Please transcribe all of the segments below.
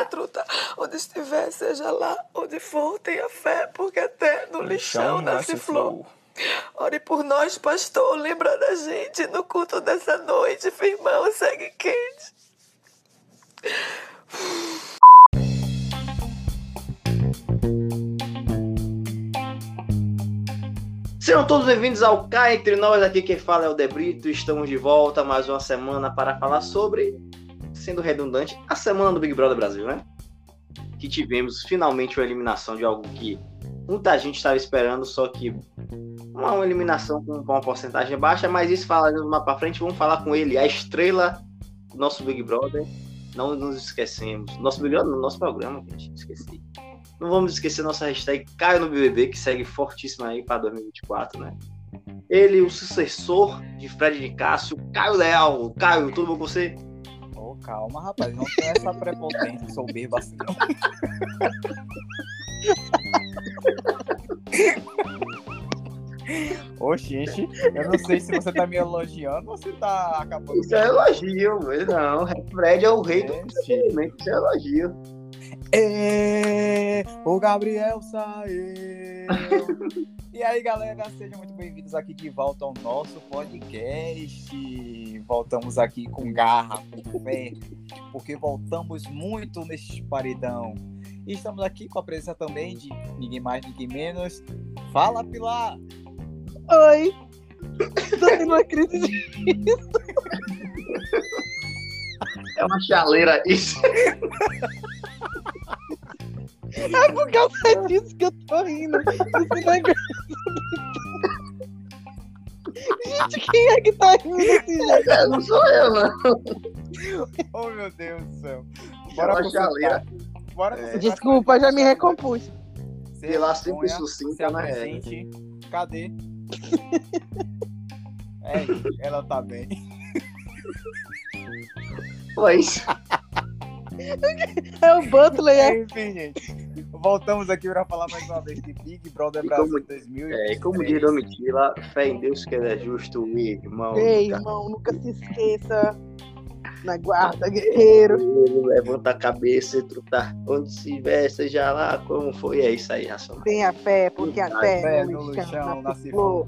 truta. Onde estiver, seja lá. Onde for, tenha fé, porque até no lixão nasce flor. Ore por nós, pastor. Lembra da gente no culto dessa noite, firmão, segue quente. Sejam todos bem-vindos ao Cá Entre Nós, aqui quem fala é o Debrito, estamos de volta mais uma semana para falar sobre, sendo redundante, a semana do Big Brother Brasil, né? Que tivemos finalmente uma eliminação de algo que muita gente estava esperando, só que uma, uma eliminação com uma porcentagem baixa, mas isso falaremos mais para frente, vamos falar com ele, a estrela do nosso Big Brother, não nos esquecemos, nosso Big Brother, nosso programa, gente, esqueci. Não vamos esquecer nossa hashtag Caio no BBB, que segue fortíssima aí para 2024, né? Ele, o sucessor de Fred de Cássio, Caio Leal. Caio, tudo bom com você? Calma, rapaz, não tem essa prepotência soberba assim, não. Oxente, eu não sei se você tá me elogiando ou se tá acabando. Isso é elogio, não. Fred é o rei do entretenimento, isso é elogio. É, o Gabriel saiu. e aí, galera, sejam muito bem-vindos aqui de volta ao nosso podcast. Voltamos aqui com garra, com fé, porque voltamos muito neste paredão. E estamos aqui com a presença também de ninguém mais, ninguém menos. Fala, Pilar! Oi! Tô tendo uma crise de É uma chaleira isso. É por causa disso que eu tô rindo. Esse negócio. Gente, quem é que tá rindo desse jeito? É, não sou eu, não. Oh, meu Deus do céu. É Bora pro chaleira. Bora É. pro Desculpa, já me recompus. Sei lá, sempre sucinta, se né? apresente. Cadê? É, ela tá bem. Pois. É o Butler, é. Enfim, gente. Voltamos aqui para falar mais uma vez de Big Brother Brasil como- 2000. É, como diz Domitila, fé em Deus que ele é justo, irmão. Ei, irmão, nunca se esqueça. Na guarda, guerreiro. Levanta a cabeça e truta onde se vê, seja lá como foi. É isso aí, Racional. Tenha fé, porque a fé Fé no no lixão lixão nasce nasce flor.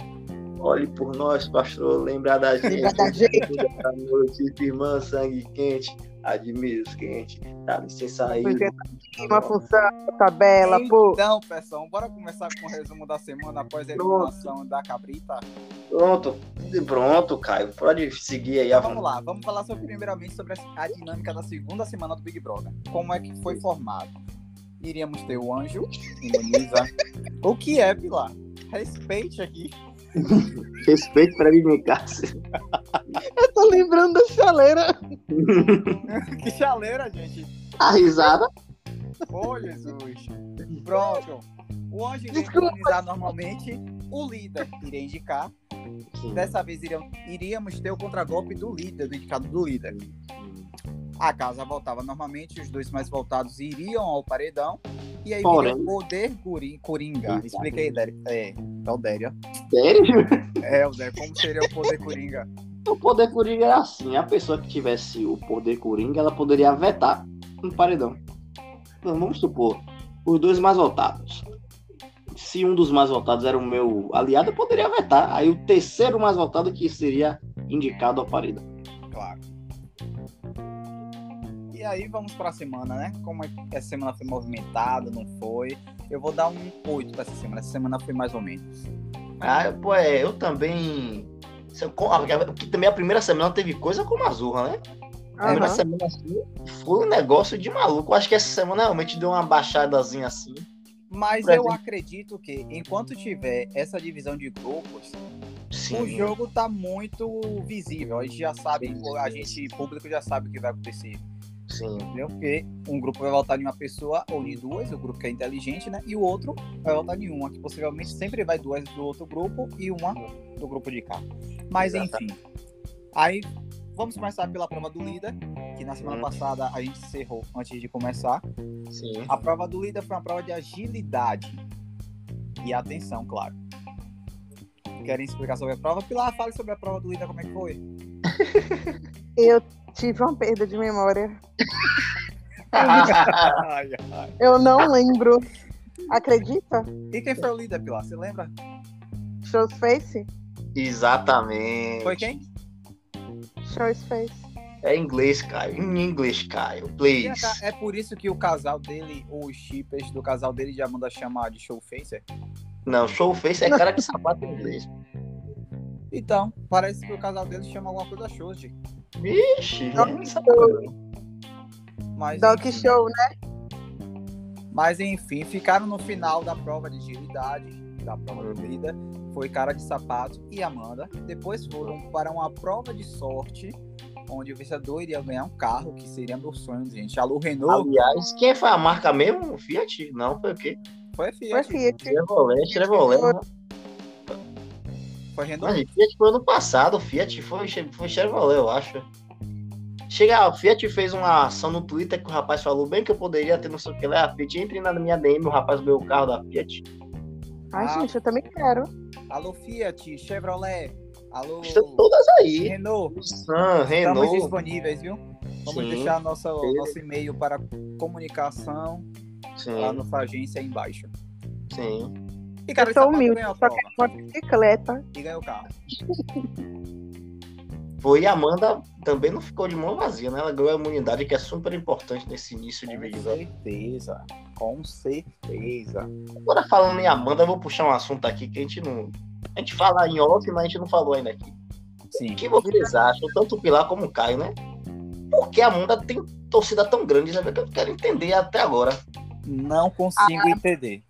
Olhe por nós, pastor, lembrar da gente. Lembra da gente. Da noite, irmã, sangue quente, admiro os quentes. Dá licença aí. Porque Uma função, tabela, pô. Então, pessoal, bora começar com o resumo da semana após a eliminação da Cabrita. Pronto, pronto, Caio. Pode seguir aí. Então, vamos lá, vamos falar sobre, primeiramente sobre a- a dinâmica da segunda semana do Big Brother. Como é que foi formado? Iríamos ter o Anjo, imuniza. o que é, Pilar? Respeite aqui. Respeito pra mim, meu Cássio. Eu tô lembrando da chaleira. que chaleira, gente. A risada. Ô, Jesus. Pronto. O anjo iria imunizar normalmente, o líder iria indicar. Sim. Dessa vez iriam- iríamos ter o contragolpe do líder, do indicado do líder. A casa voltava normalmente, os dois mais voltados iriam ao paredão. E aí Porém. o poder cori- coringa. Eita. Explica aí, Dério. É, é o Dério. Sério? É, o Dério. Como seria o poder coringa? O poder coringa é assim. A pessoa que tivesse o poder coringa, ela poderia vetar um paredão. Então, vamos supor, os dois mais votados. Se um dos mais votados era o meu aliado, eu poderia vetar. Aí o terceiro mais votado que seria indicado ao paredão. E aí vamos pra semana, né? Como é que essa semana foi movimentada, não foi? Eu vou dar um 8 pra essa semana. Essa semana foi mais ou menos. Ah, pô, é, eu também. co- ah, Porque também a primeira semana teve coisa como a Azurra, né? A primeira Aham. semana assim, foi um negócio de maluco. Eu acho que essa semana realmente deu uma baixadazinha assim. Mas eu acredito que enquanto tiver essa divisão de grupos, Sim. o jogo tá muito visível. A gente já sabe, a gente público já sabe o que vai acontecer. Sim. Entendeu? Porque um grupo vai votar em uma pessoa ou em duas, o grupo que é inteligente, né? E o outro vai votar em uma, que possivelmente sempre vai duas do outro grupo e uma do grupo de cá. Mas Exatamente. enfim. Aí vamos começar pela prova do líder, que na semana Hum. passada a gente encerrou antes de começar. Sim. A prova do líder foi uma prova de agilidade. E atenção, claro. Querem explicar sobre a prova? Pilar, fale sobre a prova do líder, como é que foi? Eu tive uma perda de memória. Eu não lembro. Acredita? E quem foi o líder, Pilar? Você lembra? Show's Face? Exatamente. Foi quem? Show's Face. É inglês, Caio. Em inglês, Caio. Please. é por isso que o casal dele, os shippers do casal dele de Amanda chama de showfacer? Não, showface é cara de sapato em inglês. Então, parece que o casal dele chama alguma coisa Shoji. Vixe, Dog sabe. Mas, Dog enfim, Show, né? mas enfim, ficaram no final da prova de agilidade, da prova de líder. Foi cara de sapato e Amanda. Depois foram para uma prova de sorte, onde o vencedor iria ganhar um carro, que seria meu sonho, gente. Alô, Renault, Aliás, quem foi a marca mesmo? Fiat? Não, foi o quê? foi Foi Fiat. Fiat. Chevrolet, Chevrolet. Foi Renault. Mas Fiat foi ano passado, Fiat foi, foi Chevrolet, eu acho. Chega, a Fiat fez uma ação no Twitter que o rapaz falou bem que eu poderia ter não sei o que lá. A Fiat entre na minha DM, o rapaz o carro da Fiat. Ai, Ah. gente, eu também quero. Alô, Fiat, Chevrolet. Alô, Estão todas aí. Renault. Nissan, Estamos Renault. disponíveis, viu? Vamos Sim. deixar nosso, Sim. nosso e-mail para comunicação lá Sim, na nossa agência aí embaixo. sim. E cara, eu sou humilde, ganhou só quero uma bicicleta. e ganhou o carro. Foi e a Amanda também não ficou de mão vazia, né? Ela ganhou a imunidade, que é super importante nesse início de Com vídeo. certeza, com certeza. Agora falando em Amanda, eu vou puxar um assunto aqui que a gente não. A gente fala em off, mas a gente não falou ainda aqui. Sim. O que vocês acham, tanto o Pilar como o Caio, né? Por que a Amanda tem torcida tão grande? Isso é que eu quero entender até agora. Não consigo Ah. entender.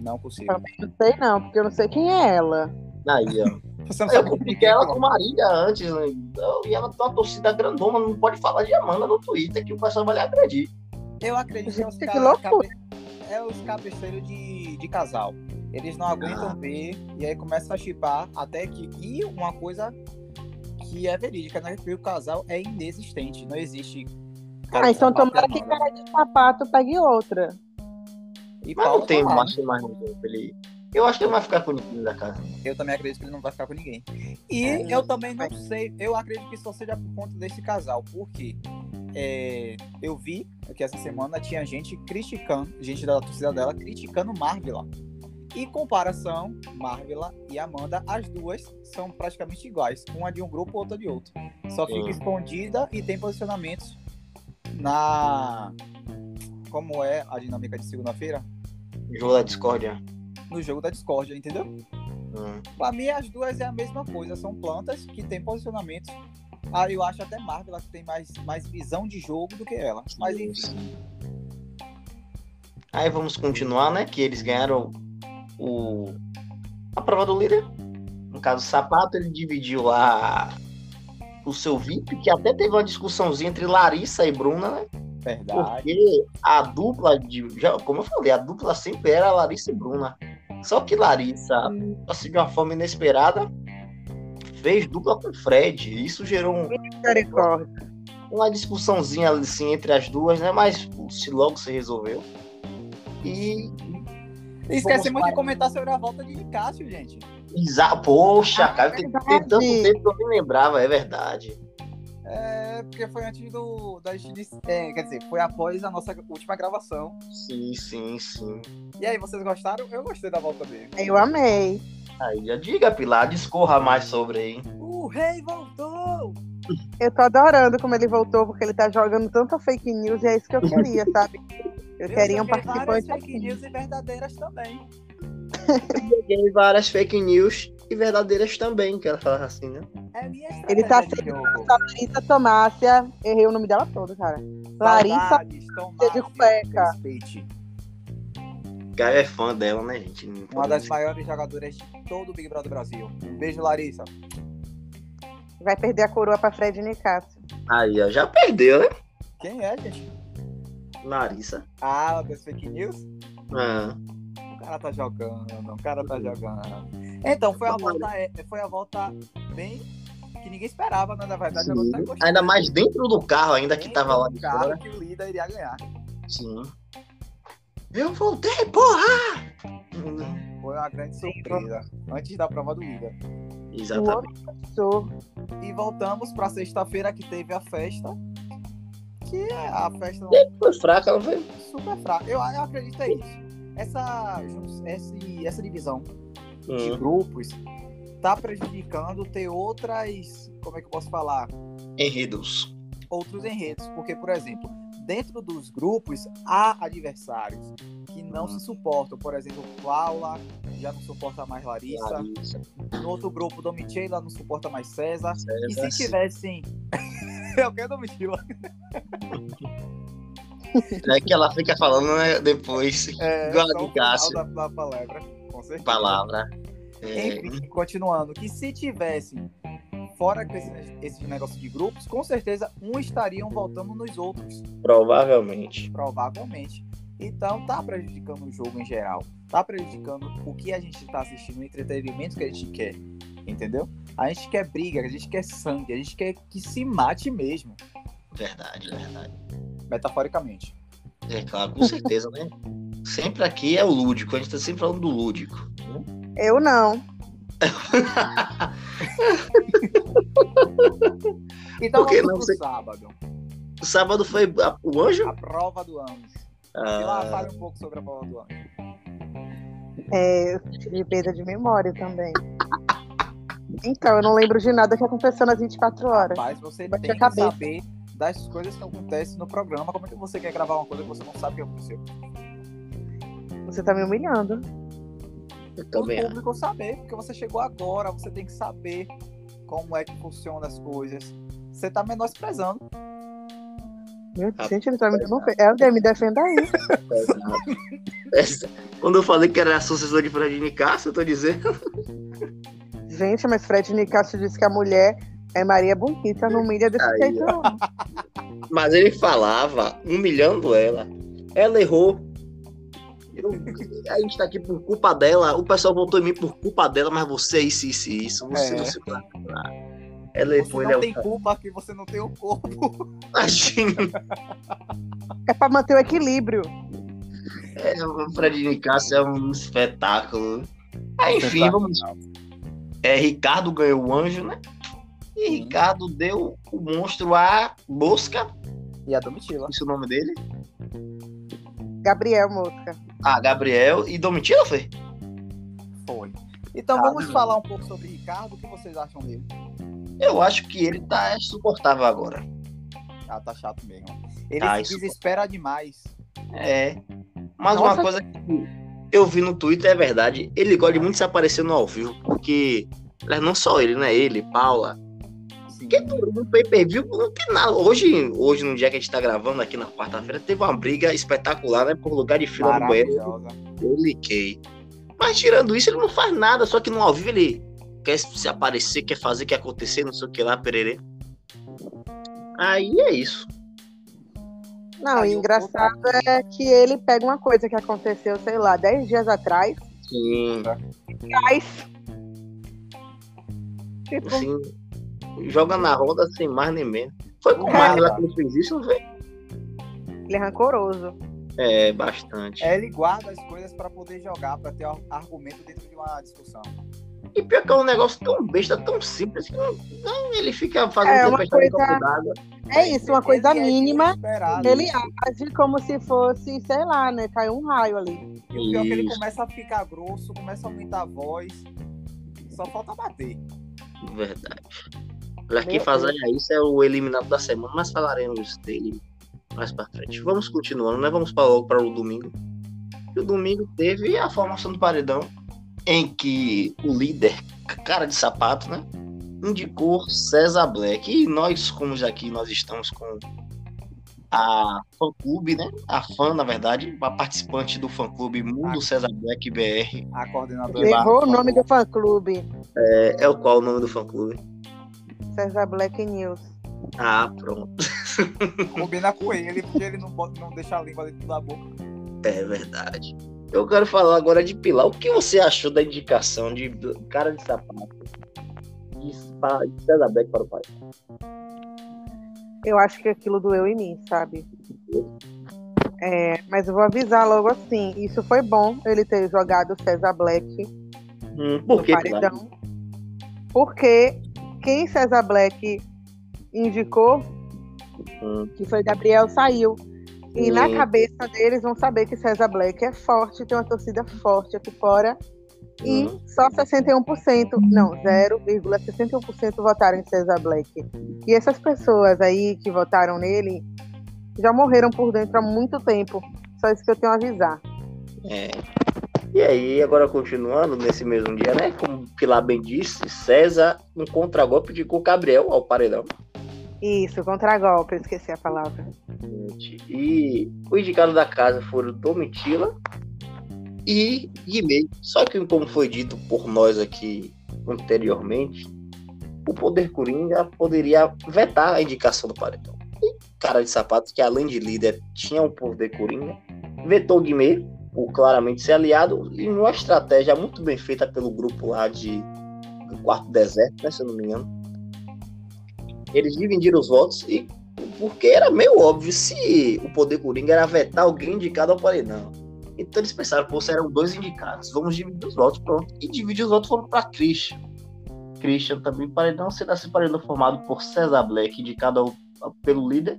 Não consigo. Também não sei não, porque eu não sei quem é ela. Aí, ó. Você não Eu compliquei ela com Marília antes, né? Então, e ela tem uma torcida grandona, não pode falar de Amanda no Twitter, que o pessoal vai lhe agredir. Eu acredito que é os que cabe- é os cabeceiros de, de casal. Eles não aguentam Ah. ver e aí começam a chipar até que. E uma coisa que é verídica, né? Que o casal é inexistente. Não existe. cara Ah, então tomara que cara de sapato pegue outra. E Mas Paulo não tem macho mais ninguém pra ele. Eu acho que ele vai ficar com ninguém da casa. Eu também acredito que ele não vai ficar com ninguém. E É, eu também não sei, eu acredito que só seja por conta desse casal, porque é, eu vi que essa semana tinha gente criticando, gente da torcida dela, criticando Marvila. Em comparação, Marvila e Amanda, as duas são praticamente iguais. Uma de um grupo, outra de outro. Só fica escondida e tem posicionamentos na. Como é a dinâmica de segunda-feira? Jogo da discórdia. No jogo da discórdia, entendeu? Hum. Pra mim, as duas é a mesma coisa. São plantas que têm posicionamentos. Ah, eu acho até Marvel que tem mais, mais visão de jogo do que ela. Mas enfim. Aí vamos continuar, né? Que eles ganharam o a prova do líder. No caso, o Sapato, ele dividiu lá o seu VIP, que até teve uma discussãozinha entre Larissa e Bruna, né? Verdade. Porque a dupla de. Já, como eu falei, a dupla sempre era Larissa e Bruna. Só que Larissa, assim, de uma forma inesperada, fez dupla com Fred. E Isso gerou um- uma discussãozinha assim entre as duas, né? Mas se logo se resolveu. E. Esquece Vamos muito de comentar sobre a volta de Cássio, gente. Exa Poxa, Ah, cara, tem, tem tanto tempo que eu nem lembrava, é verdade. É, porque foi antes do. Da, é, quer dizer, foi após a nossa última gravação. Sim, sim, sim. E aí, vocês gostaram? Eu gostei da volta dele. Eu amei. Aí já diga, Pilar, discorra mais sobre aí. O rei voltou! Eu tô adorando como ele voltou, porque ele tá jogando tanta fake news e é isso que eu queria, sabe? Eu, queria um joguei várias participante fake news e verdadeiras também. Peguei várias fake news e verdadeiras também, que ela falava assim, né? É minha Ele tá de sendo jogo. Larissa Tomácia. Errei o nome dela todo, cara. Larissa de cueca. Caio é fã dela, né, gente? Não Uma das dizer. maiores jogadoras de todo o Big Brother Brasil. Um beijo, Larissa. vai perder a coroa pra Fred Nicásio. Aí, ó, já perdeu, né? Quem é, gente? Larissa. Ah, das fake news? Ah, cara tá jogando, o cara tá jogando. Então, foi a volta, é, foi a volta bem que ninguém esperava, né? Na verdade, gostei. Ainda mais dentro do carro, ainda que tava lá de Claro fora. que o líder iria ganhar. Sim. Eu voltei, porra! Foi uma grande surpresa. Antes da prova do líder. Exatamente. E voltamos pra sexta-feira que teve a festa. que a festa não Foi fraca, não foi? super fraca. Eu, eu acredito é isso. Essa, esse, essa divisão de Hum. grupos tá prejudicando ter outras, como é que eu posso falar? Enredos. Outros enredos. Porque, por exemplo, dentro dos grupos há adversários que não se suportam. Por exemplo, Paula já não suporta mais Larissa. Larissa, No outro grupo, Domitila não suporta mais César. E César. se tivessem. eu quero Domitila. É que ela fica falando né, depois. É, Igual a Cássio. da, da palavra. Com certeza. Palavra. É, Enfim, continuando, que se tivessem fora com esse, esse negócio de grupos, com certeza um estariam voltando nos outros, provavelmente. provavelmente. Então tá prejudicando o jogo em geral, tá prejudicando o que a gente tá assistindo, o entretenimento que a gente quer, entendeu? A gente quer briga, a gente quer sangue, a gente quer que se mate mesmo, Verdade, verdade. Metaforicamente. É claro, com certeza, né? Sempre aqui é o lúdico, a gente tá sempre falando do lúdico. Eu não. Então Por que vamos não? sábado, O sábado foi a- o anjo? a prova do anjo. E lá Ah, fale um pouco sobre a prova do anjo. É, eu tive perda de memória também. Então, eu não lembro de nada que aconteceu nas 24 horas. Mas você Bate tem a que cabeça. saber das coisas que acontecem no programa. Como é que você quer gravar uma coisa que você não sabe o que aconteceu? Você tá me humilhando. eu O também acho. público saber, porque você chegou agora, você tem que saber como é que funcionam as coisas. Você tá menosprezando. Meu, Ah, gente, ele tá me dando um fe... É, me defenda aí. Essa- Quando eu falei que era associação de Fred Nicasso, eu tô dizendo. Gente, mas Fred Nicasso disse que a mulher é Maria Bonita, não humilha desse Aí, jeito, não. Mas ele falava humilhando ela. Ela errou. Eu- a gente tá aqui por culpa dela. O pessoal votou em mim por culpa dela, mas você é isso, isso, isso. Você É. não se Ela Você errou, não tem é culpa que você não tem o corpo. Imagina. É pra manter o equilíbrio. É, o Fred Nicasso é um espetáculo. Ah, enfim, vamos. É, Ricardo ganhou o anjo, né? E. Ricardo deu o monstro a Bosca. E a Domitila. Esse é o nome dele? Gabriel Mosca. Ah, Gabriel e Domitila foi? Foi. Então Ah, vamos não. falar um pouco sobre Ricardo. O que vocês acham dele? Eu acho que ele tá suportável agora. Ah, tá chato mesmo. Ele Tá, se isso- desespera demais. É. Mas Nossa. uma coisa que eu vi no Twitter é verdade. Ele gosta de muito se aparecer no ao vivo, porque mas não só ele, né? Ele, Paula. Sim. Porque no pay per view não tem nada. Hoje, hoje, no dia que a gente tá gravando aqui na quarta-feira, teve uma briga espetacular, né? Por lugar de fila no banheiro. Eu liquei. Mas tirando isso, ele não faz nada. Só que no ao vivo ele quer se aparecer, quer fazer, quer acontecer, não sei o que lá, pererê. Aí é isso. Não, Aí engraçado é que ele pega uma coisa que aconteceu, sei lá, 10 dias atrás, Sim. traz. Tipo, assim, joga na roda sem mais nem menos. Foi com o É, Marlon lá que ele fez isso, não foi? ele é rancoroso. É, bastante. É, ele guarda as coisas pra poder jogar, pra ter ar- argumento dentro de uma discussão. E pior que é um negócio tão besta, tão simples, que não, não, ele fica fazendo É, uma coisa- d'água. É isso, uma coisa Ele é mínima. desesperado. Ele age como se fosse, sei lá, né? Caiu um raio ali. E o pior é que ele começa a ficar grosso, começa a aumentar a voz. Só falta bater. Verdade. Olha, quem Meu fazia isso é o eliminado da semana, mas falaremos dele mais pra frente. Vamos continuando, né? Vamos para logo para o domingo. E o domingo teve a formação do paredão, em que o líder, cara de sapato, né? Indicou César Black. E nós, como já aqui nós estamos com a fã-clube, né? A fã, na verdade, a participante do fã-clube Mundo César Black BR. A coordenadora. Levou o nome do fã clube. É, é o qual o nome do fã-clube? César Black News. Ah, pronto. Combina com ele, porque ele não, bota- não deixa a língua dentro da boca. É verdade. Eu quero falar agora de Pilar. O que você achou da indicação de cara de sapato de, César Black para o pai? Eu acho que aquilo doeu em mim, sabe? É, mas eu vou avisar logo assim. Isso foi bom ele ter jogado o César Black Hum, por no que, Pilar? Porque quem César Black indicou hum. que foi Gabriel, saiu. E na cabeça deles vão saber que César Black é forte, tem uma torcida forte aqui fora. E hum. só 61%, não, 0,61% votaram em César Black. E essas pessoas aí que votaram nele já morreram por dentro há muito tempo. Só isso que eu tenho a avisar. É. E aí, agora continuando nesse mesmo dia, né? Como o Pilar bem disse, César, um contragolpe de com Gabriel ao paredão. Isso, contragolpe, eu esqueci a palavra. E o indicado da casa foram Domitila e Guimê. Só que, como foi dito por nós aqui anteriormente, o Poder Coringa poderia vetar a indicação do paredão. E cara de sapato, que além de líder tinha o Poder Coringa, vetou Guimê por claramente ser aliado e numa estratégia muito bem feita pelo grupo lá de do quarto deserto, né, se eu não me engano. Eles dividiram os votos e porque era meio óbvio se o poder coringa era vetar alguém indicado ao paredão. Então eles pensaram, pô, eram dois indicados, vamos dividir os votos, pronto. E dividir os votos foram para Christian. Christian também paredão, será esse paredão formado por César Black, indicado ao, pelo líder,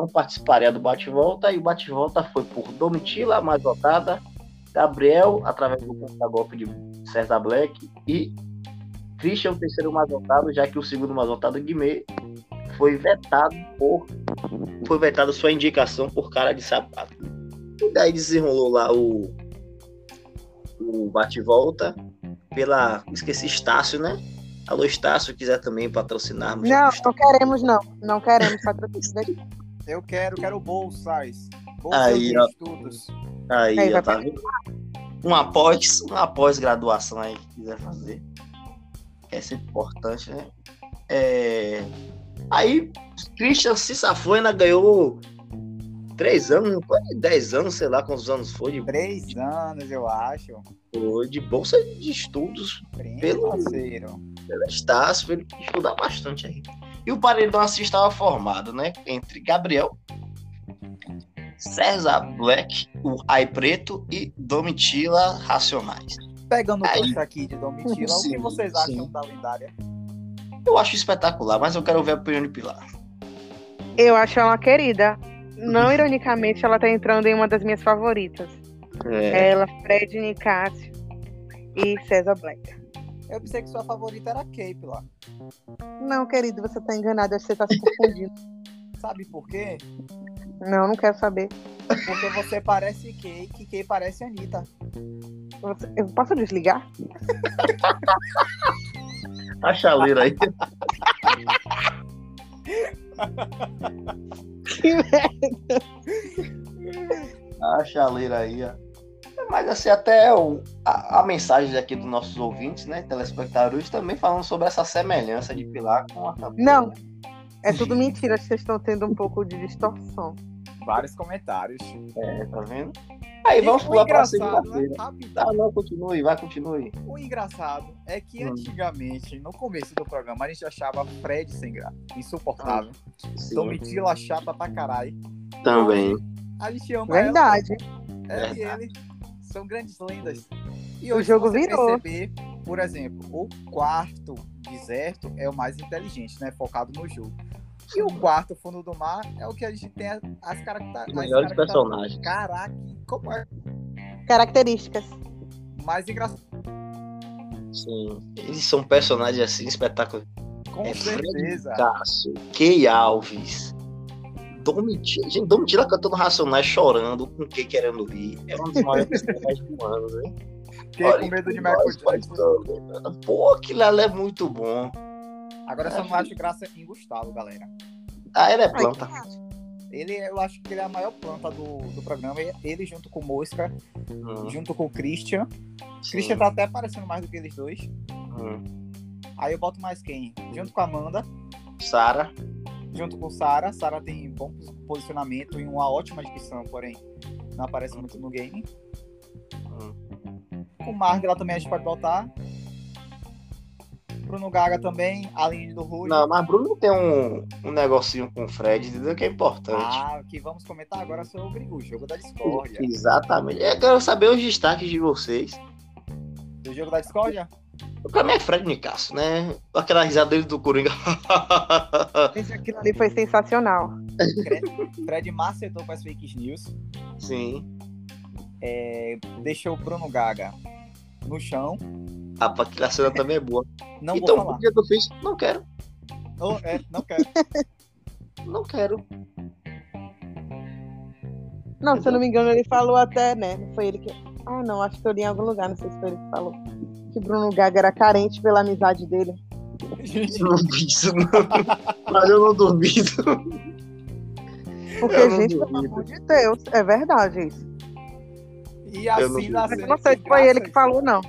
não participaria do bate-volta, e o bate-volta foi por Domitila, mais votada, Gabriel, através do contra-golpe de César Black, e Christian, o terceiro mais votado, já que o segundo mais votado, Guimê, foi vetado por. Foi vetado sua indicação por cara de sapato. E daí desenrolou lá o. O bate-volta pela. Esqueci Estácio, né? Alô, Estácio, quiser também patrocinarmos. Não, não queremos, não. Não queremos patrocinar. Eu quero, quero bolsas. Bolsas aí, ó. estudos. Aí, aí ó, tá vendo? Um após, uma pós-graduação aí que quiser fazer. Quer ser importante, né? É... Aí, Christian se safou ainda ganhou três anos, quase dez anos, sei lá quantos anos foi. De... Três anos, eu acho. Foi de bolsa de estudos. pelo parceiro. Pelo Estácio, ele estudar bastante aí. E o paredão assim estava formado, né? Entre Gabriel, César Black, o Ai Preto e Domitila Racionais. Pegando o aqui de Domitila, sim, o que vocês acham sim. da lendária? Eu acho espetacular, mas eu quero ver a opinião de Pilar. Eu acho ela querida. Não ironicamente, ela tá entrando em uma das minhas favoritas. É. Ela, Fred Nicásio e César Black. Eu pensei que sua favorita era a Cape lá. Não, querido, você tá enganado, acho que você tá se confundindo. Sabe por quê? Não, não quero saber. Porque você parece Kay, que Kay parece Anitta. Você, eu posso desligar? a chaleira aí. que merda. A chaleira aí, ó. Mas assim, até o, a, a, mensagem aqui dos nossos ouvintes, né, telespectadores, também falando sobre essa semelhança de Pilar com a Não, é tudo mentira, vocês estão tendo um pouco de distorção. Vários comentários. É, tá vendo? Aí e vamos pular pra segunda-feira. Ah, não, continue, vai, continue. O engraçado é que hum. antigamente, no começo do programa, a gente achava Fred sem graça, insuportável. Ah, Domitila chata pra caralho. Também. A gente ama Verdade. Ela, ela e ele são grandes lendas. E hoje, o jogo virou. Perceber, por exemplo, o quarto deserto é o mais inteligente, né? Focado no jogo. E o quarto fundo do mar é o que a gente tem as, as características. Melhores personagens. Caraca, como é? Características. Mais engraçado. Sim. Eles são personagens assim, espetáculo. Com é certeza. Key Alves. Domitila, gente, Domitila cantando Racionais, chorando, com o que querendo rir. É um dos maiores personagens do ano, né? Fiquei com medo de Michael Jackson. Pô, aquilo ali é muito bom. Agora eu só não acho graça em Gustavo, galera. Ah, ele é planta. Ele, eu acho que ele é a maior planta do, do programa. Ele junto com o Mosca, hum. junto com o Christian. Sim. Christian tá até aparecendo mais do que eles dois. Hum. Aí eu boto mais quem? Junto com a Amanda. Sara. Junto com Sara. Sara tem bom posicionamento e uma ótima descrição, porém não aparece muito no game. Hum. Com o Marg, ela também a gente pode botar. Bruno Gaga também, além do Rui. Não, mas Bruno tem um, um negocinho com o Fred? Que é importante. Ah, que vamos comentar agora sobre o jogo da discórdia. Exatamente. Eu quero saber os destaques de vocês. Do jogo da discórdia? Pra mim é Fred Nicasso, né? Aquela risada dele do Coringa. Esse aquilo ali foi sensacional. Fred macetou com as fake news. Sim. É, deixou o Bruno Gaga no chão. Ah, aquela cena também é boa. Não então, vou falar. o que eu fiz? Não quero. Oh, é, não quero. Não quero. Não, se eu não me engano, ele falou até, né? Não foi ele que. Ah, não, acho que eu li em algum lugar, não sei se foi ele que falou. Que Bruno Gaga era carente pela amizade dele. Eu não vi isso, não. Mas eu não duvido. Porque, Eu não gente, pelo duvido. amor de Deus, é verdade isso. E assim, vi. na Mas cena eu não sei que se foi ele que graças- falou, não.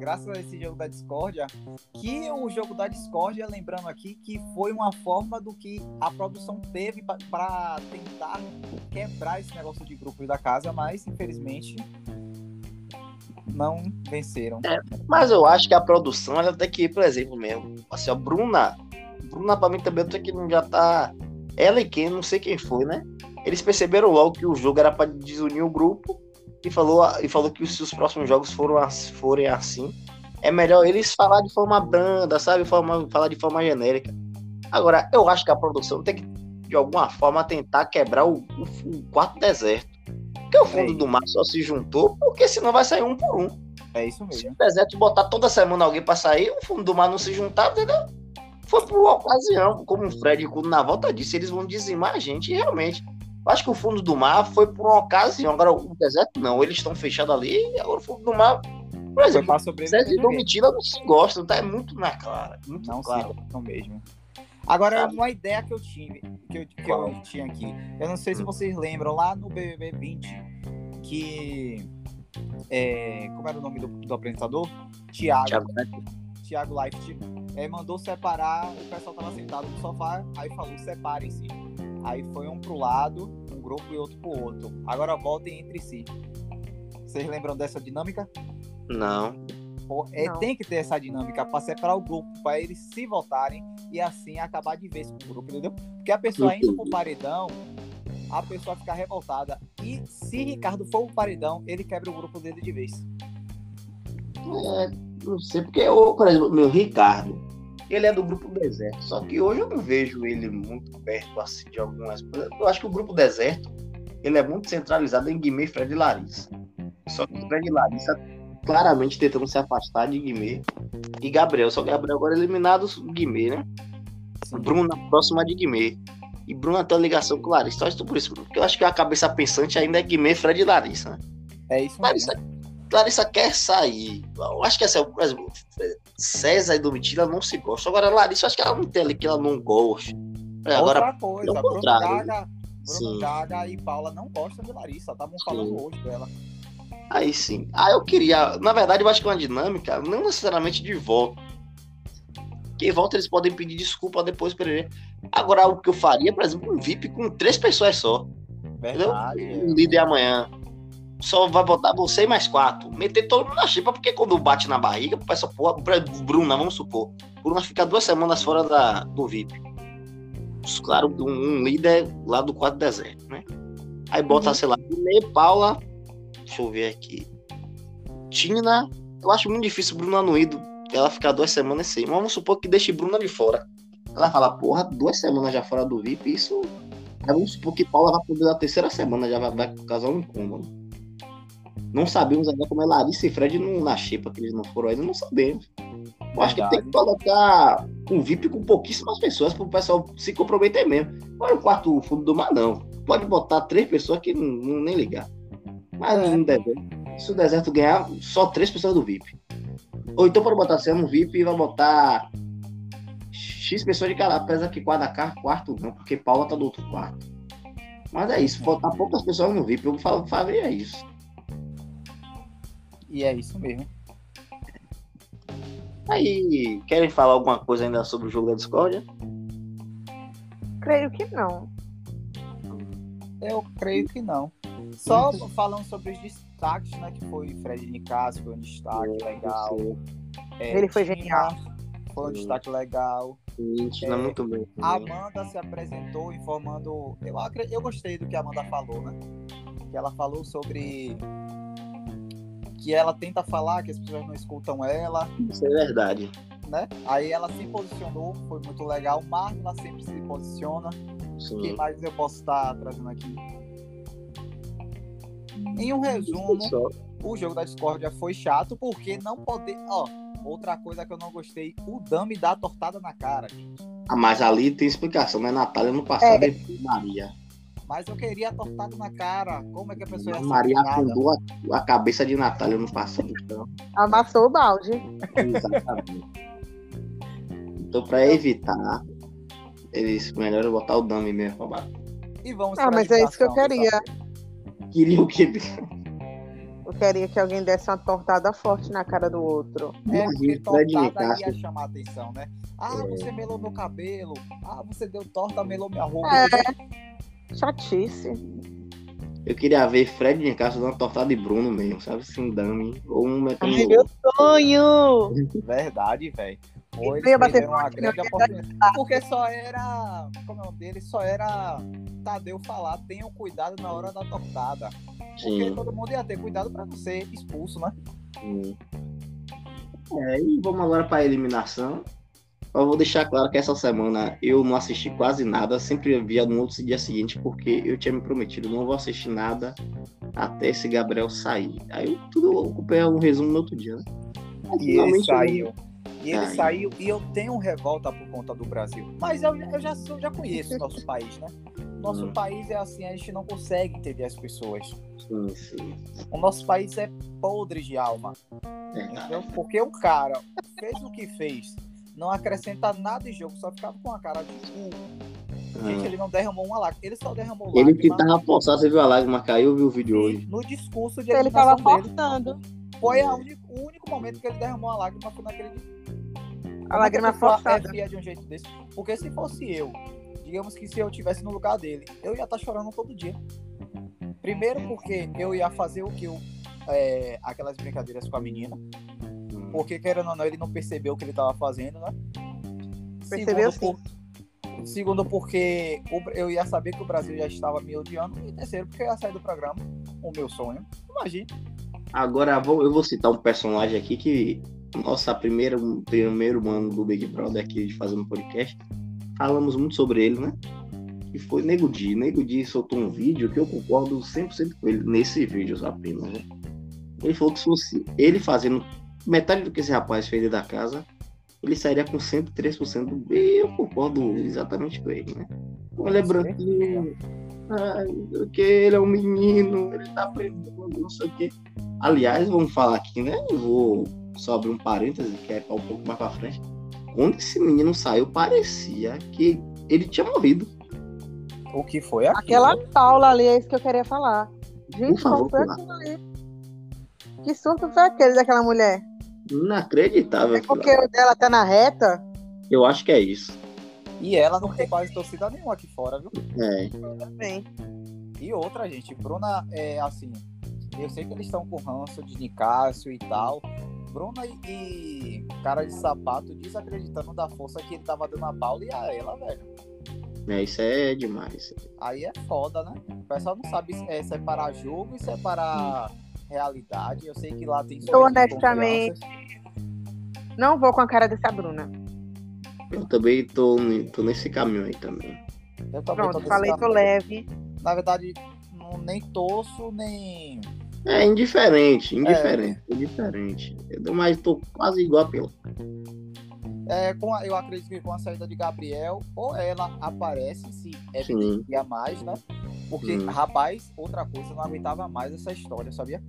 graças a esse jogo da discórdia, que o jogo da discórdia, lembrando aqui, que foi uma forma do que a produção teve para tentar quebrar esse negócio de grupos da casa, mas infelizmente não venceram. Mas eu acho que a produção, ela tem que ir, por exemplo, mesmo. Assim, ó, Bruna. Bruna, pra mim, também, tô que não já tá. Ela e quem, não sei quem foi, né? Eles perceberam logo que o jogo era pra desunir o grupo e falou, e falou que se os próximos jogos foram, forem assim, é melhor eles falar de forma branda, sabe? Forma, falar de forma genérica. Agora, eu acho que a produção tem que, de alguma forma, tentar quebrar o, o- o quarto deserto. Porque o fundo É do mar só se juntou, porque senão vai sair um por um. É isso Se mesmo. o deserto botar toda semana alguém pra sair, o fundo do mar não se juntar, entendeu? Foi por uma ocasião, como o Fred quando na volta disse, eles vão dizimar a gente, e realmente. Eu acho que o fundo do mar foi por uma ocasião. Agora, o deserto não, eles estão fechados ali, e agora o fundo do mar. Por exemplo, para o sobreviver. deserto e mesmo. Domitila não se gostam, tá? É muito na clara. Muito Não se claro. gostam mesmo. Agora, Sabe? uma ideia que eu tive, que eu, que eu tinha aqui. Eu não sei se vocês lembram, lá no BBB 20, que. é, como era o nome do, do apresentador? Tiago. Thiago Life é, mandou separar, o pessoal tava sentado no sofá, aí falou, separem-se. Aí foi um pro lado, um grupo e outro pro outro. Agora voltem entre si. Vocês lembram dessa dinâmica? Não. É, Não. tem que ter essa dinâmica para separar o grupo, para eles se votarem e assim acabar de vez com o grupo, entendeu? Porque a pessoa indo pro paredão, a pessoa fica revoltada. E se Ricardo for pro paredão, ele quebra o grupo dele de vez. É, não sei, porque, eu, por exemplo, meu Ricardo, ele é do grupo Deserto. Só que hoje eu não vejo ele muito perto assim de algumas coisas. Eu acho que o grupo Deserto ele é muito centralizado em Guimê, Fred e Larissa. Só que Fred e Larissa claramente tentando se afastar de Guimê e Gabriel. Só que Gabriel agora é eliminado Guimê, né? Bruna próxima de Guimê. E Bruna tem uma ligação com Larissa. Só isso por isso. Porque eu acho que a cabeça pensante ainda é Guimê, Fred e Larissa, né? É isso mesmo. Larissa, Larissa quer sair. Eu acho que assim, por exemplo, César e Domitila não se gostam. Agora, Larissa, eu acho que ela não tem ali que ela não gosta. É, agora, Outra coisa, é o Bruno contrário. Gaga, Bruno Sim. Gaga e Paula não gostam de Larissa. Estavam falando hoje dela. Aí sim. Ah, eu queria. Na verdade, eu acho que é uma dinâmica, não necessariamente de voto. Que volta eles podem pedir desculpa depois pra ele. Agora, o que eu faria, por exemplo, um VIP com três pessoas só. Entendeu? Verdade. é. Líder amanhã. Só vai botar você e mais quatro. Meter todo mundo na chipa, porque quando bate na barriga, o pessoal, porra, Bruna, vamos supor. Bruna fica duas semanas fora da, do VIP. Claro, um, um líder lá do quadro deserto, né? Aí bota, Uhum. sei lá, Guilherme, Paula. Deixa eu ver aqui. Tina. Eu acho muito difícil Bruna não ir. Ela ficar duas semanas sem. Mas vamos supor que deixe Bruna de fora. Ela fala, porra, duas semanas já fora do VIP, isso Aí vamos supor que Paula vai poder na terceira semana, já vai, vai causar um incômodo. Não sabemos ainda como é Larissa e Fred no, na xepa, que eles não foram ainda, não sabemos. Eu acho que tem que colocar um VIP com pouquíssimas pessoas para o pessoal se comprometer mesmo. Olha o quarto fundo do mar, não. Pode botar três pessoas que não, não- nem ligar. Mas É. no deserto, se o deserto ganhar, só três pessoas do VIP. Ou então pode botar assim, no VIP e vai botar X pessoas de cada, apesar que cada carro, quarto não, porque Paula tá do outro quarto. Mas é isso, botar poucas pessoas no VIP, eu fa- faria isso. E é isso mesmo. Aí, querem falar alguma coisa ainda sobre o jogo da discórdia? Creio que não. Eu creio que não. Só falando sobre os destaques, né? Que foi Fred Nicasso, foi um destaque legal. É, Ele foi genial. Foi um destaque legal. Isso, não é muito bem. A Amanda se apresentou informando. Eu, eu gostei do que a Amanda falou, né? Que ela falou sobre. Que ela tenta falar, que as pessoas não escutam ela, Isso é verdade. né? Aí ela se posicionou, foi muito legal. Marla sempre se posiciona. O que mais eu posso estar trazendo aqui? Em um resumo, o jogo da discórdia foi chato porque não poder. Ó, outra coisa que eu não gostei, o Dami dá a tortada na cara, gente. Ah, mas ali tem explicação, né? Natália no passado é. Maria. Mas eu queria tortado na cara. Como é que a pessoa ia Maria afundou a, a, cabeça de Natália no passado. Então. Amassou o balde. Exatamente. então, pra evitar, eles melhor botar o dummy mesmo pra baixo. E vamos Ah, mas é isso que eu queria. Queria o quê? Eu queria que alguém desse uma tortada forte na cara do outro. É, porque tortada ia chamar a atenção, né? Ah, é. você melou meu cabelo. Ah, você deu torta, melou minha roupa. É. Chatice. Eu queria ver Fred de casa dando uma tortada de Bruno mesmo, sabe? Sem dame. Ou um metendo. Ai, meu sonho! Verdade, velho. Ou eles perderam uma grande oportunidade. Porque só era. Como é o nome dele? Só era Tadeu falar: tenham cuidado na hora da tortada. Porque Sim. todo mundo ia ter cuidado pra não ser expulso, né? Sim. É, e vamos agora pra eliminação. Eu vou deixar claro que essa semana eu não assisti quase nada, sempre via no outro dia seguinte, porque eu tinha me prometido, não vou assistir nada até esse Gabriel sair. Aí eu tudo ocupei um resumo no outro dia, né? E ele saiu. E ele saiu e eu tenho revolta por conta do Brasil. Mas eu, eu, já, eu já conheço o nosso país, né? Nosso hum. país é assim, a gente não consegue entender as pessoas. Sim, sim. O nosso país é podre de alma. É. Porque o cara fez o que fez não acrescenta nada de jogo, só ficava com a cara de cu. Gente, ah. ele não derramou uma lágrima. Ele só derramou lágrima. Ele que tava forçado, você viu a lágrima caiu, viu o vídeo hoje. No discurso de Ele tava forçando. Foi o único momento que ele derramou a lágrima foi naquele. A lágrima forçada. É de um jeito desse. Porque se fosse eu, digamos que se eu tivesse no lugar dele, eu ia estar tá chorando todo dia. Primeiro porque eu ia fazer o que eu. É, aquelas brincadeiras com a menina. Porque, querendo ou não, ele não percebeu o que ele estava fazendo, né? Percebeu segundo, sim. Por, segundo, porque eu ia saber que o Brasil já estava me odiando. E terceiro, porque eu ia sair do programa. O meu sonho. Imagine. Agora, eu vou citar um personagem aqui que, nossa, primeira, primeiro ano do Big Brother aqui de fazer um podcast, falamos muito sobre ele, né? Que foi Nego Di. Nego Di soltou um vídeo que eu concordo 100% com ele, nesse vídeo apenas, né? Ele falou que se fosse ele fazendo metade do que esse rapaz fez da casa, ele sairia com 103% do bem. Eu concordo exatamente com ele, né? Ele é branquinho, que ele é um menino, ele tá aprendendo, não sei o quê. Aliás, vamos falar aqui, né? Eu vou só abrir um parêntese, que é um pouco mais pra frente. Quando esse menino saiu, parecia que ele tinha morrido. O que foi aquilo? Aquela Paula ali, é isso que eu queria falar. Gente, favor, foi aquilo ali? Que surto foi aquele daquela mulher? Inacreditável. É porque o dela tá na reta? Eu acho que é isso. E ela não tem quase torcida nenhuma aqui fora, viu? É. Também. E outra, gente, Bruna é assim. Eu sei que eles estão com ranço de Nicásio e tal. Bruna e, e, cara de sapato desacreditando da força que ele tava dando a Paula e a ela, velho. É, isso é demais. Aí é foda, né? O pessoal não sabe é, separar jogo e separar. Realidade. Eu sei que lá tem. Eu honestamente não vou com a cara dessa Bruna. Eu também tô, tô nesse caminho aí também. Eu também Pronto, falei tô leve. Na verdade, não, nem torço, nem. É indiferente, indiferente, é. indiferente. Mas tô quase igual a Pela. É, com a, eu acredito que com a saída de Gabriel, ou ela aparece, se evidencia mais, né? Porque, hum. rapaz, outra coisa, eu não aguentava mais essa história, sabia?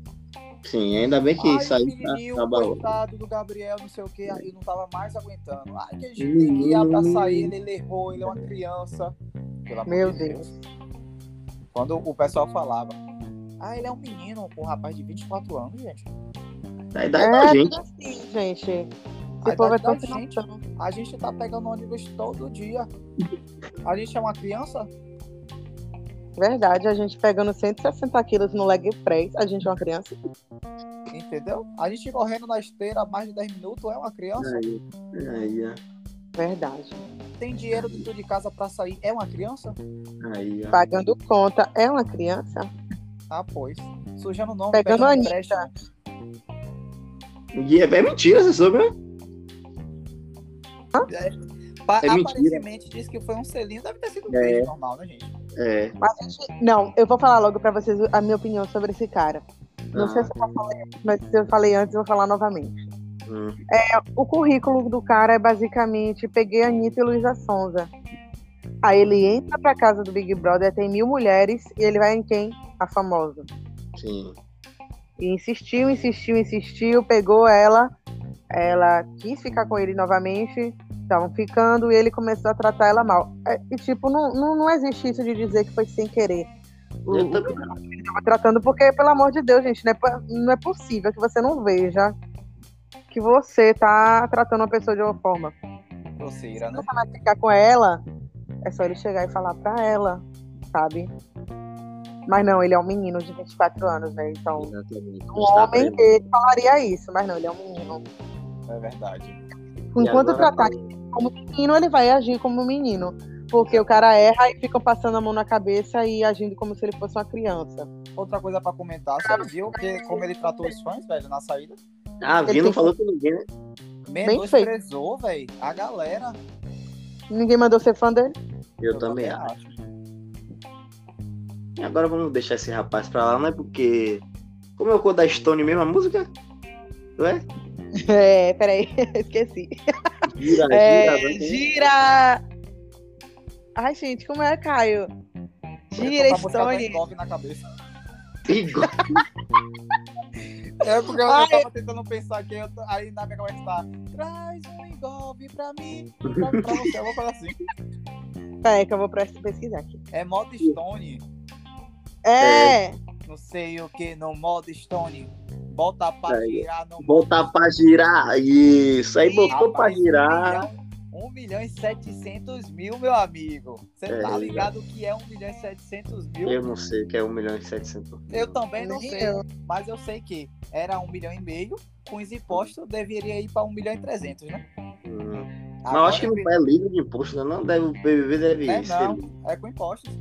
Sim, ainda bem que Ai, saiu pra coitado do Gabriel, não sei o que, aí não tava mais aguentando. Ai, que a gente tem que ir pra sair, ele, ele errou, ele é uma criança. Meu Deus. Deus. Quando o pessoal falava, ah, ele é um menino, um rapaz de 24 anos, gente. Da idade é, da gente. Assim, gente. A, idade da gente, a gente tá pegando ônibus todo dia. A gente é uma criança? Verdade, a gente pegando 160 quilos no leg press, a gente é uma criança. Entendeu? A gente correndo na esteira mais de 10 minutos é uma criança. Aí, aí, é. Verdade. Tem dinheiro dentro de casa para sair, é uma criança? Aí, Pagando conta, é uma criança? Ah, pois. Sujando o nome, pegando, pegando Anitta. E é, é mentira, você soube, né? É, Pa é aparentemente disse que foi um selinho, deve ter sido um é. normal, né, gente? É. Mas, não, eu vou falar logo pra vocês a minha opinião sobre esse cara. Não ah. sei se eu falei, mas se eu falei antes, eu vou falar novamente. Hum. É, o currículo do cara é basicamente peguei a Anitta e Luísa Sonza. Aí ele entra pra casa do Big Brother, tem mil mulheres, e ele vai em quem? A famosa. Sim. E insistiu, insistiu, insistiu, pegou ela, ela quis ficar com ele novamente, estavam ficando, e ele começou a tratar ela mal. É, e tipo, não, não, não existe isso de dizer que foi sem querer. O, eu também não. Ele tava tratando, porque, pelo amor de Deus, gente, não é, não é possível que você não veja que você tá tratando uma pessoa de uma forma. Grosseira, né? Se você vai ficar com ela, é só ele chegar e falar pra ela, sabe? Mas não, ele é um menino de 24 anos, né? Então, Exatamente. um homem, ele falaria isso, mas não, ele é um menino. É verdade. Enquanto tratar como menino, ele vai agir como menino. Porque o cara erra e fica passando a mão na cabeça e agindo como se ele fosse uma criança. Outra coisa pra comentar, você viu que, como ele tratou os fãs, velho, na saída? Ah, vi, não falou com ninguém, né? Menosprezou, velho, a galera. Ninguém mandou ser fã dele? Eu, Eu também, acho. acho. Agora vamos deixar esse rapaz pra lá, não é porque. Como é o cor da Stone mesmo a música? Não é? É, peraí, esqueci. Gira, é, gira, gira. Ai, gente, como é, Caio? Gira, Stone. na cabeça. É porque eu, Ai. tava tentando pensar que eu, aí na minha cabeça tá. Traz um engolve pra mim. Pra, pra você, eu vou falar assim. É, que eu vou pesquisar aqui. É modo Stone. É. é. Não sei o que, no modo Stone. Bota pra girar no Bota pra girar. Isso. Aí botou pra girar. 1 milhão e 700 mil, meu amigo. Você é, tá ligado que é 1 milhão e 700 mil? Eu não sei o que é 1 milhão e 700 mil. Eu também não sei, mas eu sei que era 1 milhão e meio, com os impostos deveria ir para 1 milhão e 300, né? Hum. Não, acho que não é livre de imposto, né? não deve, o PVV deve é, ser. Não, é com impostos.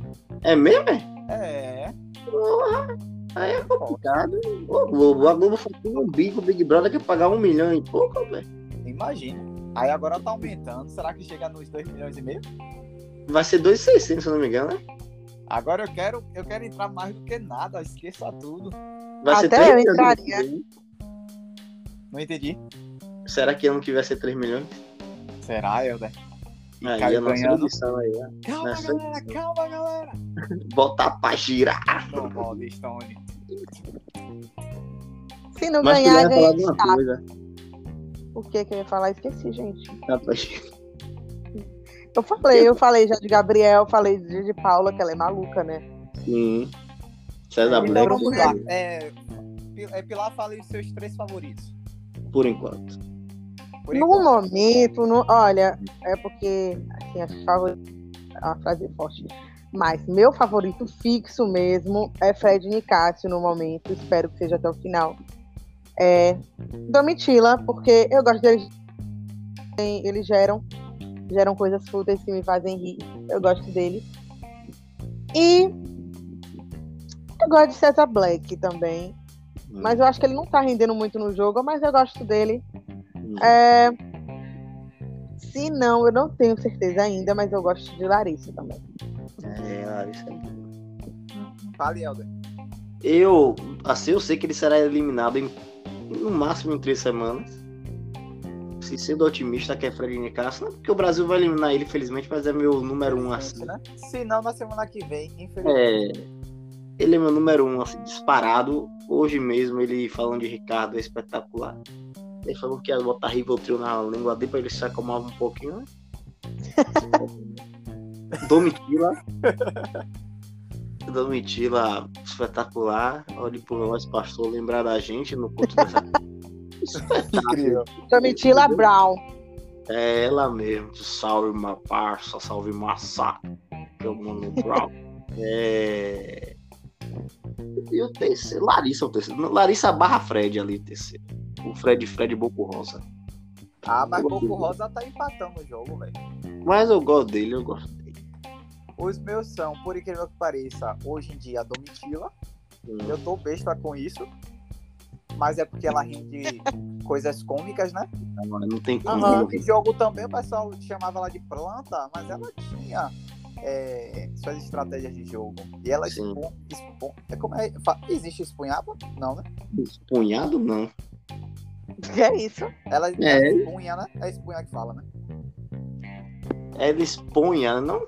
É mesmo? É. Porra. Aí é complicado. Ô, Globo, a Globo foi um bico, Big Brother quer pagar um milhão e pouco, velho. Imagina. Aí agora tá aumentando. Será que chega nos 2 milhões e meio? Vai ser 2,600, se eu não me engano, né? Agora eu quero, eu quero entrar mais do que nada, esqueça tudo. Vai Até ser 3 eu entraria. Não entendi. Será que ano que vai ser 3 milhões? Será, Helder? Aí Caio a nossa ganhando. aí, né? Calma, Nessa galera, edição. calma, galera. Botar pra girar. Não, Baldi, Stone. Se não Mas ganhar, ganha. O que que eu ia falar? Esqueci, gente. Tá. Eu falei, eu falei já de Gabriel, falei de, de Paula, que ela é maluca, né? Sim. César então, Black. Vamos lá. É, é, Pilar, fala os seus três favoritos. Por enquanto. Por no enquanto. momento, no, olha, é porque assim, a favorita é uma frase forte. Mas meu favorito fixo mesmo é Fred Nicásio no momento. Espero que seja até o final é Domitila, porque eu gosto deles. Eles geram, geram coisas fúteis que me fazem rir. Eu gosto deles. E eu gosto de César Black também. Hum. Mas eu acho que ele não tá rendendo muito no jogo, mas eu gosto dele. Hum. É... Se não, eu não tenho certeza ainda, mas eu gosto de Larissa também. É, Larissa. Fale, Helder. Eu, assim, eu sei que ele será eliminado em no máximo em três semanas. Se sendo otimista, que é Fred Nicasso, não porque o Brasil vai eliminar ele, felizmente, mas é meu número um assim. Né? Se não, na semana que vem, infelizmente. É, ele é meu número um, assim, disparado. Hoje mesmo, ele falando de Ricardo é espetacular. Ele falou que ia botar Rivotril na língua dele pra ele se acalmar um pouquinho, né? Domitila. Domitila espetacular. Olhe por nós, pastor, lembrar da gente no culto dessa. Incrível. Domitila Brown. É ela mesmo. Salve, uma parça, salve, massa. Que é o Mano Brown. É. E o terceiro, Larissa, o terceiro. Larissa barra Fred ali, o terceiro. O Fred, Fred Boco Rosa. Ah, mas Boco Rosa tá empatando o jogo, velho. Mas eu gosto dele, eu gosto os meus são, por incrível que pareça, hoje em dia, a Domitila. Hum. Eu tô besta com isso. mas é porque ela rende coisas cômicas, né? Não, não tem como. No Uhum. jogo também o pessoal chamava ela de planta, mas ela tinha é, suas estratégias de jogo. E ela é como é, existe espunhava? Não, né? Punhado, não. Que é isso? Ela, É. ela espunha, né? É espunha que fala, né? Ela expunha, não?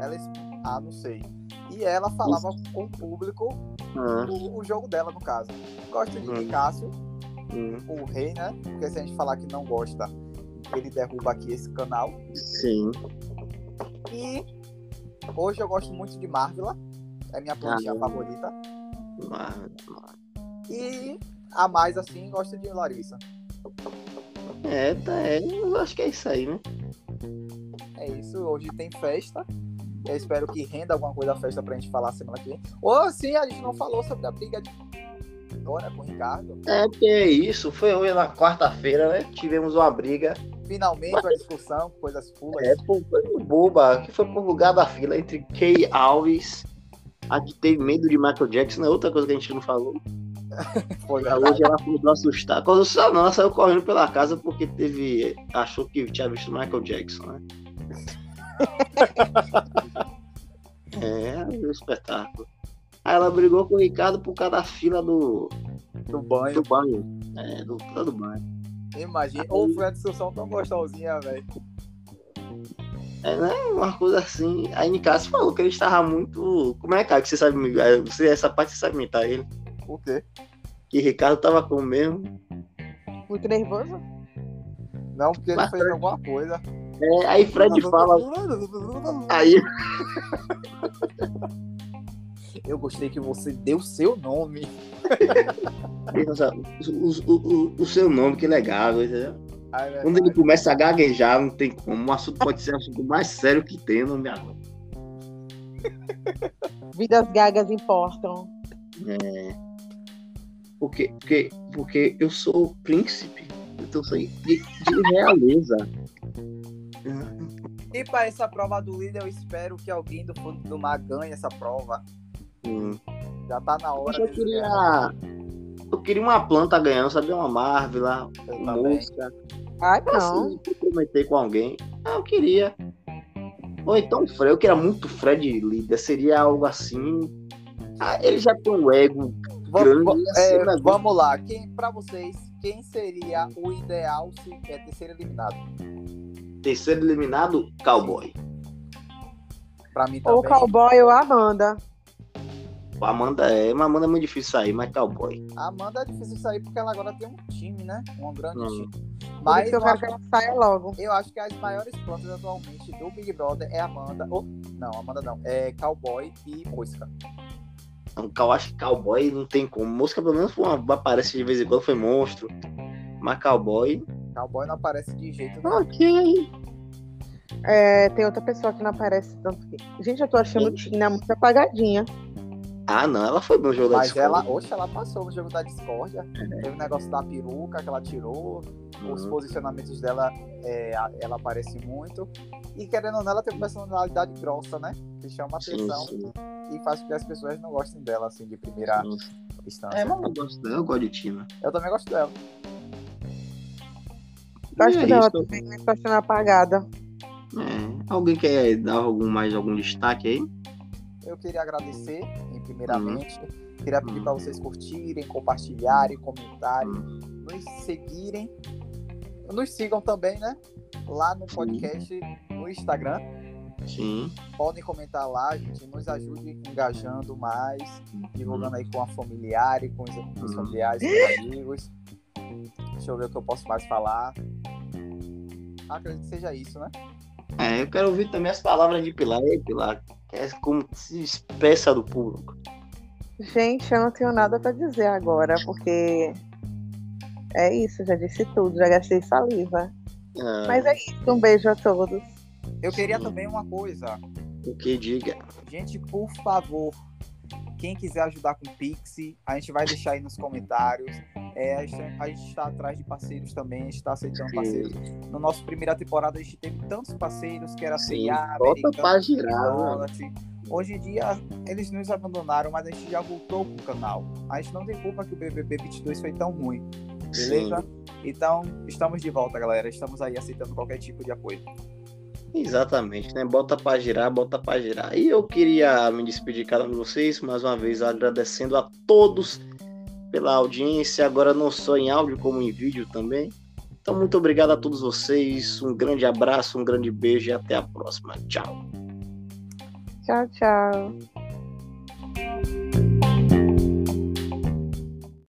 Ela es- Ah, não sei. E ela falava com o público Ah, o, o jogo dela, no caso. Gosto de Hum. Cássio, hum, o rei, né? Porque se a gente falar que não gosta, ele derruba aqui esse canal. sim. E hoje eu gosto muito de Marvela. É minha plantinha Ah. favorita. Mas- E a mais assim, gosto de Larissa. É, tá, é, eu acho que é isso aí, né? É isso, hoje tem festa. Eu espero que renda alguma coisa da festa pra gente falar semana que vem. Ou sim, a gente não falou sobre a briga de agora com o Ricardo. É, porque é isso. Foi hoje na quarta-feira, né? Tivemos uma briga. Finalmente uma discussão, coisas fulas. É, coisa boba, que foi por lugar da fila entre Kay Alves. A que teve medo de Michael Jackson, é outra coisa que a gente não falou. Foi Hoje ela ficou assustada. Quando saiu, não, ela saiu correndo pela casa porque teve. achou que tinha visto Michael Jackson, né? é, um espetáculo. Aí ela brigou com o Ricardo por causa da fila do, do banho. do banho. É, do, do banho. Imagina. Ou foi uma discussão tão gostosinha, velho. É, né? Uma coisa assim. Aí Nicasso falou que ele estava muito. Como é, cara, que você sabe. é, Você, essa parte você sabe imitar ele. O quê? Que Ricardo tava com o mesmo. Muito nervoso? Não, porque ele Mas- fez alguma coisa. É, aí Fred fala. Aí. Eu gostei que você deu seu nome. O, o, o, o seu nome, que legal, entendeu? Ai, é Quando ele começa a gaguejar, não tem como. O assunto pode ser o assunto mais sério que tem, não me aguento. Vidas gagas importam. Porque, porque, porque eu sou príncipe. Então sou de, de realeza. E para essa prova do líder, eu espero que alguém do fundo do mar ganhe essa prova. Hum. Já tá na hora. Eu queria. Eu queria uma planta ganhando, sabia? Uma Marvel. Eu também. música. Ai, não. Assim, comprometer com alguém. Ah, eu queria. Ou então Fred, eu queria muito Fred líder. Seria algo assim. Ah, ele já tem um ego Vamos, grande. é, assim, né? vamos lá. Quem, para vocês, quem seria o ideal se é ter ser eliminado? Terceiro eliminado, cowboy. Para mim Ou também. cowboy ou Amanda. O Amanda é. Mas Amanda é muito difícil sair, mas cowboy. A Amanda é difícil sair porque ela agora tem um time, né? Um grande Hum. time. Mas eu eu quero acho, que ela saia logo. eu acho que as maiores plantas atualmente do Big Brother é Amanda. Oh, não, Amanda não. É Cowboy e Mosca. Então, eu acho que cowboy não tem como. Mosca pelo menos foi uma, aparece de vez em quando, foi monstro. Mas cowboy. Cowboy não aparece de jeito nenhum. Ok. É, tem outra pessoa que não aparece tanto. que- Gente, eu tô achando Tina muito apagadinha. Ah, não, ela foi no jogo da Mas Discord. ela, oxe, ela passou no jogo da discórdia. Teve o negócio da peruca que ela tirou. Os Uhum. posicionamentos dela, é, ela aparece muito. E querendo ou não, ela tem uma personalidade grossa, né? Que chama Sim, atenção sim, e faz com que as pessoas não gostem dela, assim, de primeira sim. instância. É, mas eu gosto dela, eu gosto de Tina. Eu também gosto dela. Gosto É dela também, mas tô achando apagada. É. Alguém quer dar algum, mais algum destaque aí? Eu queria agradecer, primeiramente. Queria pedir Uhum. para vocês curtirem, compartilharem, comentarem, Uhum. nos seguirem. Nos sigam também, né? Lá no Sim. podcast, no Instagram. Sim. Podem comentar lá, gente. Nos ajude engajando mais, divulgando aí com a familiar, com os, com os Uhum. familiares, com os amigos. Deixa eu ver o que eu posso mais falar. Acredito que seja isso, né? É, eu quero ouvir também as palavras de Pilar. E aí, Pilar, é como se expressa do público. Gente, eu não tenho nada pra dizer agora, porque é isso, já disse tudo, já gastei saliva. Ah, Mas é isso, um beijo a todos. Eu queria Sim. também uma coisa. O que diga. Gente, por favor, quem quiser ajudar com o Pix, a gente vai deixar aí nos comentários. É, a gente- está atrás de parceiros também, a gente está aceitando Sim. parceiros. No nosso primeira temporada, a gente teve tantos parceiros, que era Sim, CIA, bota pra girar. McDonald's, Hoje em dia, eles nos abandonaram, mas a gente já voltou pro canal. A gente não tem culpa que o BBB 22 foi tão ruim. Beleza? Sim. Então, estamos de volta, galera. Estamos aí aceitando qualquer tipo de apoio. Exatamente, né? Bota para girar, bota para girar. E eu queria me despedir de cada um de vocês, mais uma vez agradecendo a todos pela audiência, agora não só em áudio, como em vídeo também. Então, muito obrigado a todos vocês. Um grande abraço, um grande beijo e até a próxima. Tchau. Tchau, tchau.